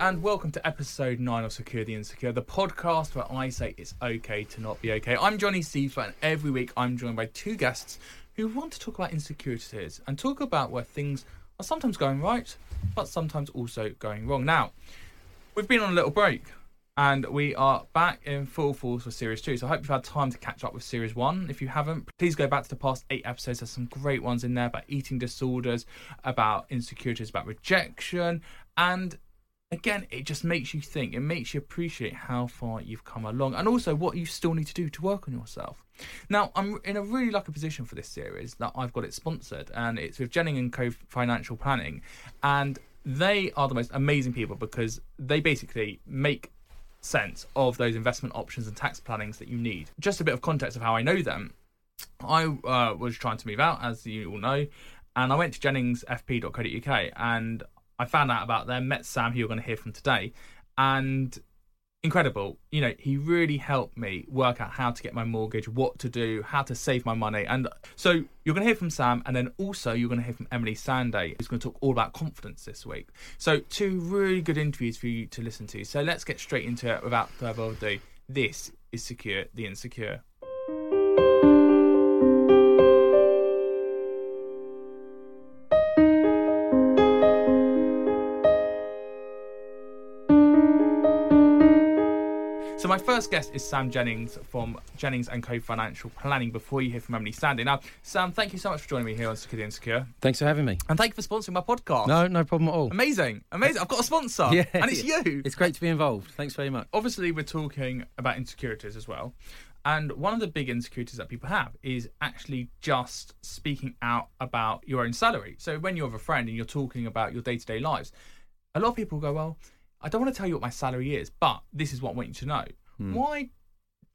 and welcome to episode 9 of Secure the Insecure, the podcast where I say it's okay to not be okay. I'm Johnny Steefer and every week I'm joined by two guests who want to talk about insecurities and talk about where things are sometimes going right, but sometimes also going wrong. Now, we've been on a little break and we are back in full force for series 2. So I hope you've had time to catch up with series 1. If you haven't, please go back to the past 8 episodes. There's some great ones in there about eating disorders, about insecurities, about rejection, and again, it just makes you think. It makes you appreciate how far you've come along, and also what you still need to do to work on yourself. Now, I'm in a really lucky position for this series that I've got it sponsored, and it's with Jennings and Co. Financial Planning, and they are the most amazing people because they basically make sense of those investment options and tax plannings that you need. Just a bit of context of how I know them. I uh, was trying to move out, as you all know, and I went to jenningsfp.co.uk and I found out about them, met Sam, who you're going to hear from today, and incredible. You know, he really helped me work out how to get my mortgage, what to do, how to save my money. And so you're going to hear from Sam, and then also you're going to hear from Emeli Sandé, who's going to talk all about confidence this week. So, two really good interviews for you to listen to. So, let's get straight into it without further ado. This is Secure the Insecure. First guest is Sam Jennings from Jennings and Co Financial Planning. Before you hear from Emeli Sandé, now Sam, thank you so much for joining me here on Secure the Insecure, Thanks for having me. and thank you for sponsoring my podcast. No, no problem at all. amazing, amazing! I've got a sponsor, Yeah, and it's you. It's great to be involved. Thanks very much. Obviously, we're talking about insecurities as well, and one of the big insecurities that people have is actually just speaking out about your own salary. So when you have a friend and you're talking about your day-to-day lives, a lot of people go, "Well, I don't want to tell you what my salary is, but this is what I want you to know." Why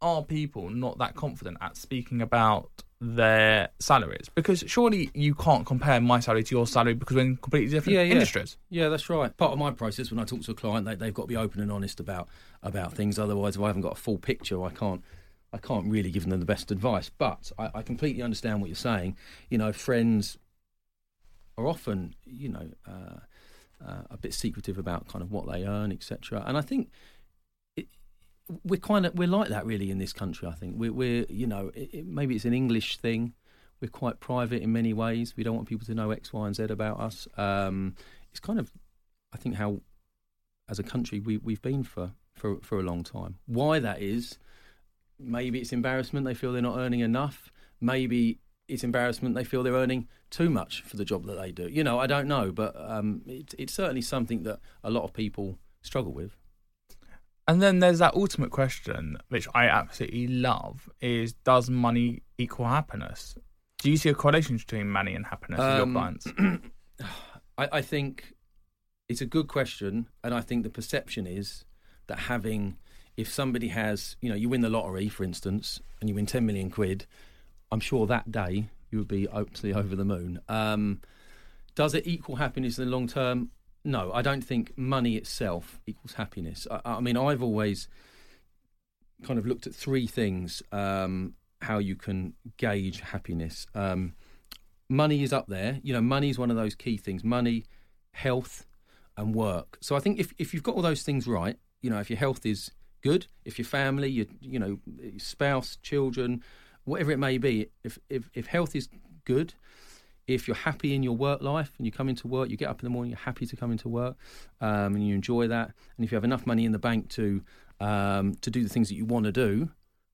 are people not that confident at speaking about their salaries? Because surely you can't compare my salary to your salary because we're in completely different Yeah, yeah. industries. Yeah, that's right. Part of my process when I talk to a client, they, they've got to be open and honest about about things. Otherwise, if I haven't got a full picture, I can't I can't really give them the best advice. But I, I completely understand what you're saying. You know, friends are often you know uh, uh, a bit secretive about kind of what they earn, etc. And I think. We're kind of we're like that really in this country. I think we're, we're you know it, it, maybe it's an English thing. We're quite private in many ways. We don't want people to know X, Y, and Z about us. Um, it's kind of, I think, how as a country we we've been for for for a long time. Why that is, maybe it's embarrassment. They feel they're not earning enough. Maybe it's embarrassment. They feel they're earning too much for the job that they do. You know, I don't know, but um, it, it's certainly something that a lot of people struggle with. And then there's that ultimate question, which I absolutely love, is does money equal happiness? Do you see a correlation between money and happiness with your Um, clients? I, I think it's a good question, and I think the perception is that having, if somebody has, you know, you win the lottery, for instance, and you win 10 million quid, I'm sure that day you would be absolutely over the moon. Um, does it equal happiness in the long term? No, I don't think money itself equals happiness. I, I mean, I've always kind of looked at three things um, how you can gauge happiness. Um, money is up there. You know, money is one of those key things. Money, health, and work. So I think if if you've got all those things right, you know, if your health is good, if your family, your you know, spouse, children, whatever it may be, if if if health is good, if you're happy in your work life and you come into work, you get up in the morning, you're happy to come into work, um, and you enjoy that, and if you have enough money in the bank to um, to do the things that you want to do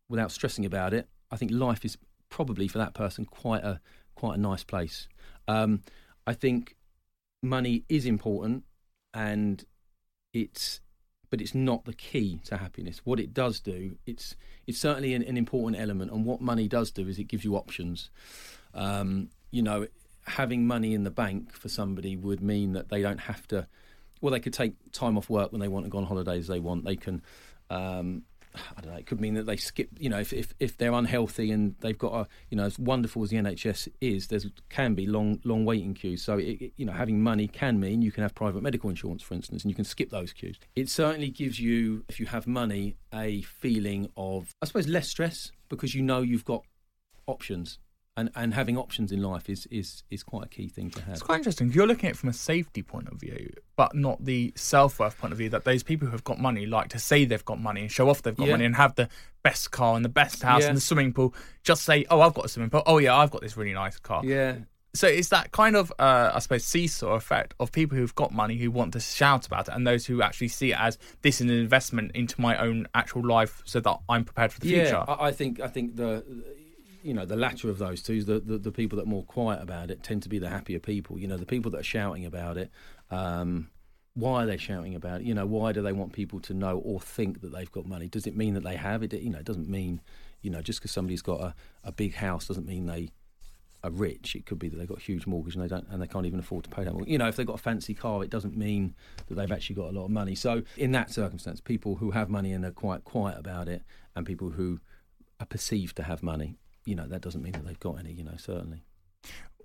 without stressing about it, I think life is probably for that person quite a quite a nice place. Um, I think money is important, and it's but it's not the key to happiness. What it does do, it's it's certainly an, an important element, and what money does do is it gives you options. Um, you know, having money in the bank for somebody would mean that they don't have to. Well, they could take time off work when they want and go on holidays they want. They can. Um, I don't know. It could mean that they skip. You know, if, if if they're unhealthy and they've got a, you know, as wonderful as the NHS is, there can be long long waiting queues. So, it, it, you know, having money can mean you can have private medical insurance, for instance, and you can skip those queues. It certainly gives you, if you have money, a feeling of, I suppose, less stress because you know you've got options and and having options in life is is is quite a key thing to have. It's quite interesting. You're looking at it from a safety point of view, but not the self worth point of view. That those people who have got money like to say they've got money and show off they've got Yeah. money and have the best car and the best house Yeah. and the swimming pool. Just say, "Oh, I've got a swimming pool. Oh, yeah, I've got this really nice car." Yeah, So it's that kind of, uh, I suppose, seesaw effect of people who've got money who want to shout about it, and those who actually see it as this is an investment into my own actual life, so that I'm prepared for the yeah. future. I, I think I think the you know the latter of those two, the, the the people that are more quiet about it, tend to be the happier people. You know, the people that are shouting about it. Um, why are they shouting about it? You know, why do they want people to know or think that they've got money? Does it mean that they have it? You know, it doesn't mean you know just because somebody's got a, a big house doesn't mean they are rich. It could be that they've got a huge mortgage and they don't and they can't even afford to pay that. mortgage. You know, if they've got a fancy car, it doesn't mean that they've actually got a lot of money. So in that circumstance, people who have money and are quite quiet about it, and people who are perceived to have money, you know, that doesn't mean that they've got any. You know, certainly.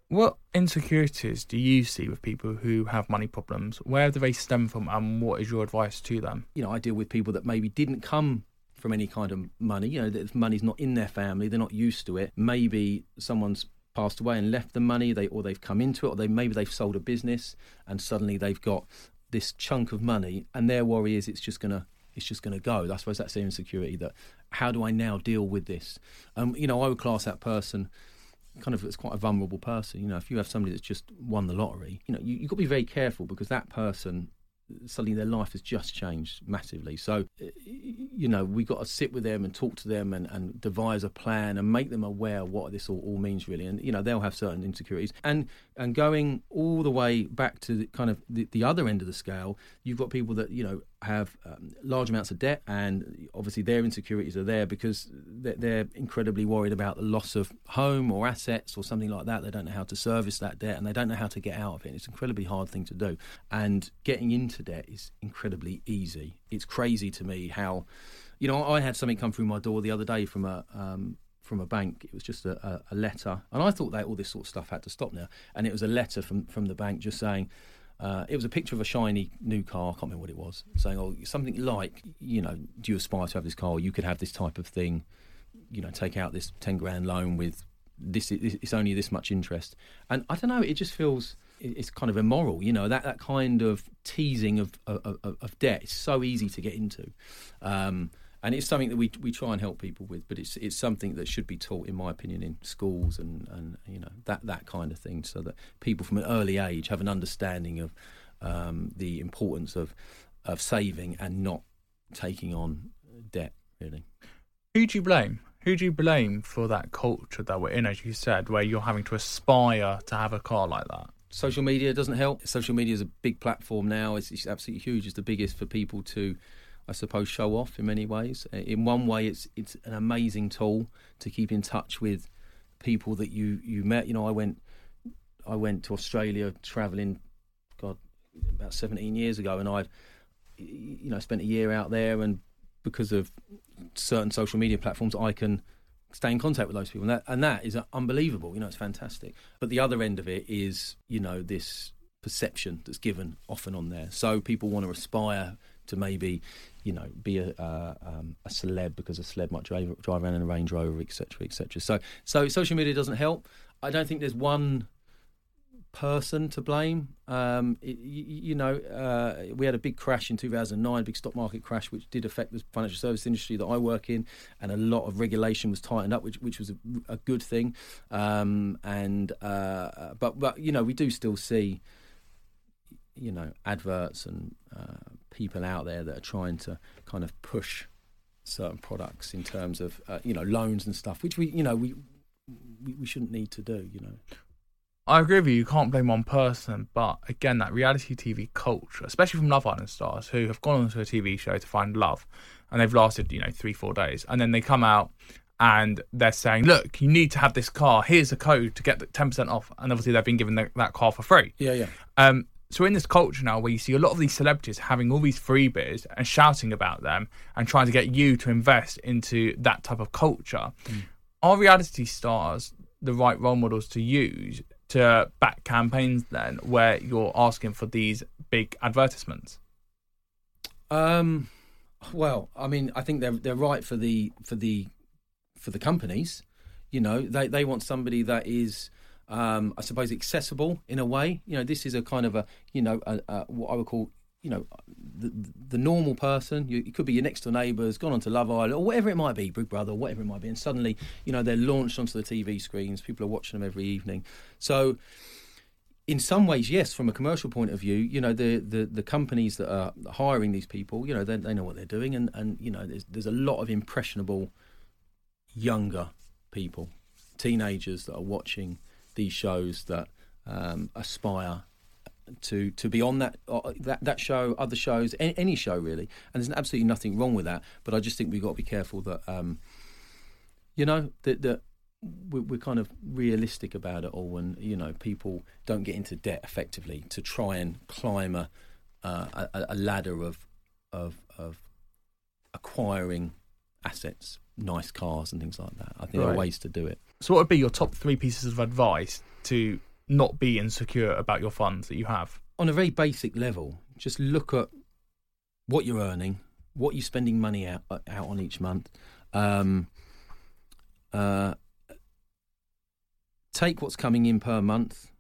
What insecurities do you see with people who have money problems? Where do they stem from, and what is your advice to them? you know, I deal with people that maybe didn't come from any kind of money. You know, that money's not in their family, they're not used to it. Maybe someone's passed away and left the money, they or they've come into it, or they maybe they've sold a business and suddenly they've got this chunk of money, and their worry is it's just gonna it's just going to go. I suppose that's their insecurity. That how do I now deal with this? Um, you know, I would class that person kind of as quite a vulnerable person. You know, if you have somebody that's just won the lottery, you know, you, you've got to be very careful because that person suddenly their life has just changed massively. So, you know, we've got to sit with them and talk to them and, and devise a plan and make them aware what this all, all means really. And, you know, they'll have certain insecurities. And and going all the way back to the, kind of the, the other end of the scale, you've got people that, you know, have um, large amounts of debt and obviously their insecurities are there because they're, they're incredibly worried about the loss of home or assets or something like that. They don't know how to service that debt and they don't know how to get out of it. It's an incredibly hard thing to do. And getting into debt is incredibly easy. It's crazy to me how, you know, I had something come through my door the other day from a um, from a bank. It was just a, a, a letter, and I thought that all this sort of stuff had to stop now. And it was a letter from from the bank just saying. Uh, it was a picture of a shiny new car. I can't remember what it was. Saying, "Oh, something like, you know, do you aspire to have this car? You could have this type of thing. You know, take out this ten grand loan with this. It's only this much interest." And I don't know. It just feels it's kind of immoral. You know, that that kind of teasing of of, of, of debt is so easy to get into. Um, and it's something that we we try and help people with, but it's it's something that should be taught, in my opinion, in schools and, and you know that that kind of thing, so that people from an early age have an understanding of um, the importance of of saving and not taking on debt. Really, Who do you blame? Who do you blame for that culture that we're in, as you said, where you're having to aspire to have a car like that? social media doesn't help. Social media is a big platform now. It's, it's absolutely huge. It's the biggest for people to. I suppose show off in many ways. Uh, in one way, it's it's an amazing tool to keep in touch with people that you you met. You know, I went I went to Australia traveling, God, about seventeen years ago, and I've you know spent a year out there, and because of certain social media platforms, I can stay in contact with those people, and that and that is unbelievable. You know, it's fantastic. But the other end of it is, you know, this perception that's given often on there. So people want to aspire to maybe, you know, be a uh, um, a celeb because a celeb might drive, drive around in a Range Rover, etc., etc. So so social media doesn't help. I don't think there's one person to blame. Um, it, you, you, know, uh, we had a big crash in 2009, big stock market crash, which did affect the financial service industry that I work in, and a lot of regulation was tightened up, which which was a, a good thing. Um, and uh, but but you know, we do still see, you know, adverts and uh, people out there that are trying to kind of push certain products in terms of uh, you know loans and stuff, which we you know we we, we shouldn't need to do. You know. I agree with you. You can't blame one person, but again, that reality TV culture, especially from Love Island stars who have gone onto a TV show to find love, and they've lasted, you know, three, four days, and then they come out and they're saying, "Look, you need to have this car. Here's a code to get the ten percent off." And obviously, they've been given the, that car for free. Yeah, yeah. Um, so in this culture now, where you see a lot of these celebrities having all these freebies and shouting about them and trying to get you to invest into that type of culture, mm. are reality stars the right role models to use to back campaigns then where you're asking for these big advertisements? Um, well, I mean, I think they're they're right for the for the for the companies. You know, they they want somebody that is. Um, I suppose accessible in a way. You know, this is a kind of a, you know, a, a, what I would call you know, the, the normal person, you, it could be your next door neighbours, gone on to Love Island, or whatever it might be, Big Brother, or whatever it might be, and suddenly, you know, they're launched onto the TV screens. People are watching them every evening. So, in some ways, yes, from a commercial point of view, you know, the, the, the companies that are hiring these people, you know, they, they know what they're doing, and, and you know, there's, there's a lot of impressionable younger people, teenagers that are watching these shows that um, aspire to to be on that uh, that that show, other shows, any, any, show really. And there's absolutely nothing wrong with that. But I just think we've got to be careful that um, you know that that we're kind of realistic about it all, and you know people don't get into debt effectively to try and climb a uh, a, a, ladder of of of acquiring assets, nice cars and things like that. I think right. there are ways to do it. So, what would be your top three pieces of advice to not be insecure about your funds that you have? On a very basic level, just look at what you're earning, what you're spending money out out on each month. Um, uh, take what's coming in per month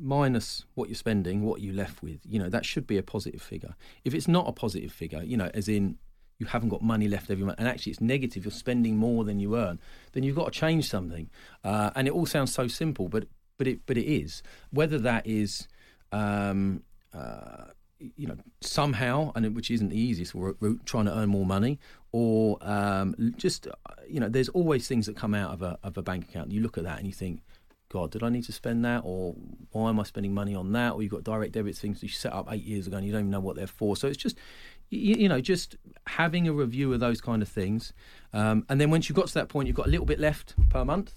minus what you're spending, what you left with. You know that should be a positive figure. If it's not a positive figure, you know, as in you haven't got money left every month, and actually it's negative, you're spending more than you earn, then you've got to change something. Uh, and it all sounds so simple, but but it but it is whether that is um, uh, you know somehow and which isn't the easiest route trying to earn more money or um, just you know there's always things that come out of a of a bank account you look at that and you think God, did I need to spend that? Or why am I spending money on that? Or you've got direct debits things you set up eight years ago and you don't even know what they're for. So it's just, you, you know, just having a review of those kind of things. Um, and then once you've got to that point, you've got a little bit left per month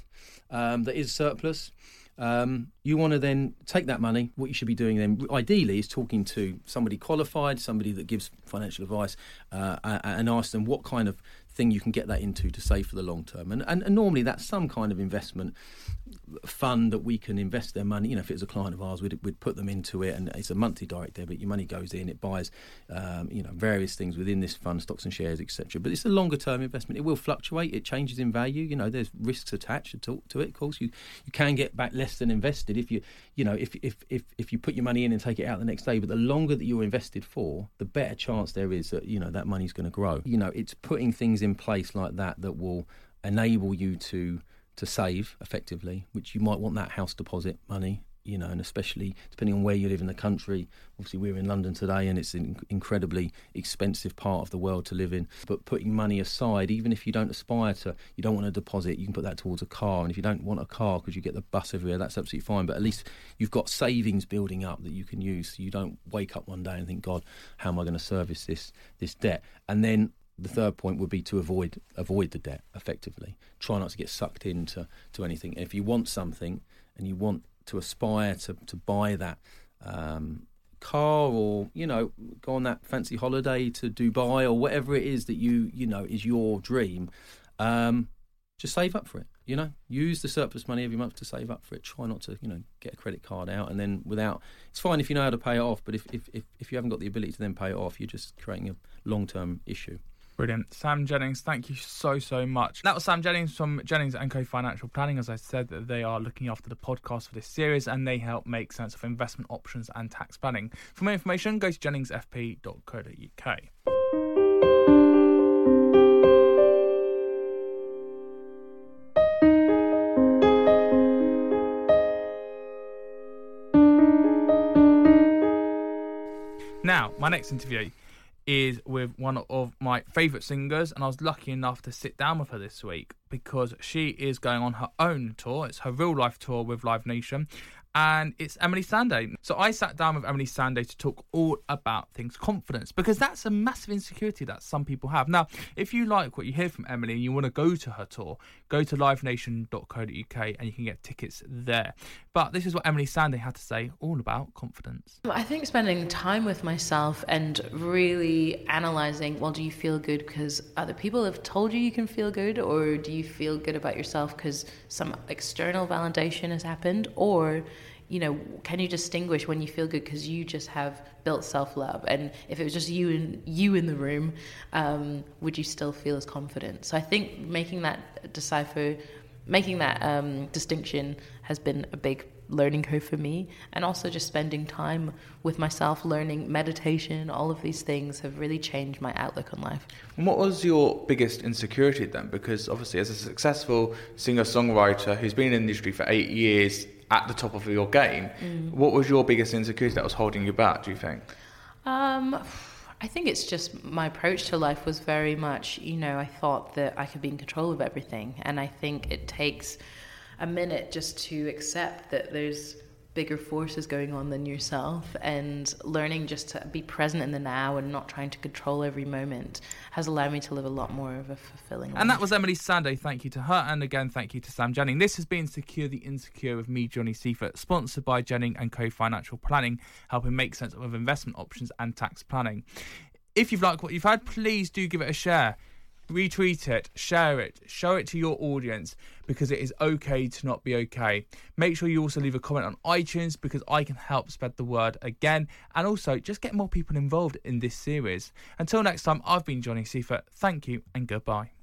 um, that is surplus. Um, you want to then take that money. What you should be doing then, ideally, is talking to somebody qualified, somebody that gives financial advice, uh, and ask them what kind of thing you can get that into to save for the long term. And, and, and, normally that's some kind of investment fund that we can invest their money. You know, if it was a client of ours, we'd, we'd put them into it, and it's a monthly direct debit. Your money goes in, it buys, um, you know, various things within this fund, stocks and shares, etc. But it's a longer term investment. It will fluctuate. It changes in value. You know, there's risks attached to, to it. Of course, you you can get back less than invested if you you know if if if if you put your money in and take it out the next day. But the longer that you're invested for, the better chance there is that you know that money's going to grow. You know, it's putting things in place like that that will enable you to to save effectively, which you might want that house deposit money, you know, and especially depending on where you live in the country. Obviously, we're in London today, and it's an incredibly expensive part of the world to live in. But putting money aside, even if you don't aspire to, you don't want a deposit, you can put that towards a car. And if you don't want a car because you get the bus everywhere, that's absolutely fine. But at least you've got savings building up that you can use, so you don't wake up one day and think, God, how am I going to service this this debt? And then the third point would be to avoid avoid the debt effectively. Try not to get sucked into to anything. if you want something and you want to aspire to to buy that um, car or you know go on that fancy holiday to Dubai or whatever it is that you you know is your dream, um, just save up for it. You know, use the surplus money every month to save up for it. Try not to, you know, get a credit card out and then without. It's fine if you know how to pay it off, but if if if, if you haven't got the ability to then pay it off, you're just creating a long term issue. Brilliant. Sam Jennings, thank you so, so much. That was Sam Jennings from Jennings and Co Financial Planning. As I said, they are looking after the podcast for this series and they help make sense of investment options and tax planning. For more information, go to jenningsfp.co.uk. Now, my next interview is with one of my favourite singers, and I was lucky enough to sit down with her this week because she is going on her own tour. It's her real life tour with Live Nation, and it's Emeli Sandé. So I sat down with Emeli Sandé to talk all about things confidence because that's a massive insecurity that some people have. Now, if you like what you hear from Emeli and you want to go to her tour, go to livenation.co.uk and you can get tickets there. But this is what Emeli Sandé had to say all about confidence. I think spending time with myself and really analyzing well, do you feel good because other people have told you you can feel good, or do you feel good about yourself because some external validation has happened, or you know, can you distinguish when you feel good because you just have built self love? And if it was just you and you in the room, um, would you still feel as confident? So I think making that decipher, making that um, distinction has been a big learning curve for me and also just spending time with myself learning meditation all of these things have really changed my outlook on life and what was your biggest insecurity then because obviously as a successful singer songwriter who's been in the industry for eight years at the top of your game. Mm. What was your biggest insecurity that was holding you back, do you think? Um, I think it's just my approach to life was very much, you know, I thought that I could be in control of everything. And I think it takes a minute just to accept that there's bigger forces going on than yourself and learning just to be present in the now and not trying to control every moment has allowed me to live a lot more of a fulfilling life. And that was Emeli Sandé. Thank you to her. And again, thank you to Sam Jennings. This has been Secure the Insecure with me, Johnny Seifert, sponsored by Jennings and Co Financial Planning, helping make sense of investment options and tax planning. If you've liked what you've had, please do give it a share retweet it, share it, show it to your audience because it is okay to not be okay. Make sure you also leave a comment on iTunes because I can help spread the word again and also just get more people involved in this series. Until next time, I've been Johnny Seifert. Thank you and goodbye.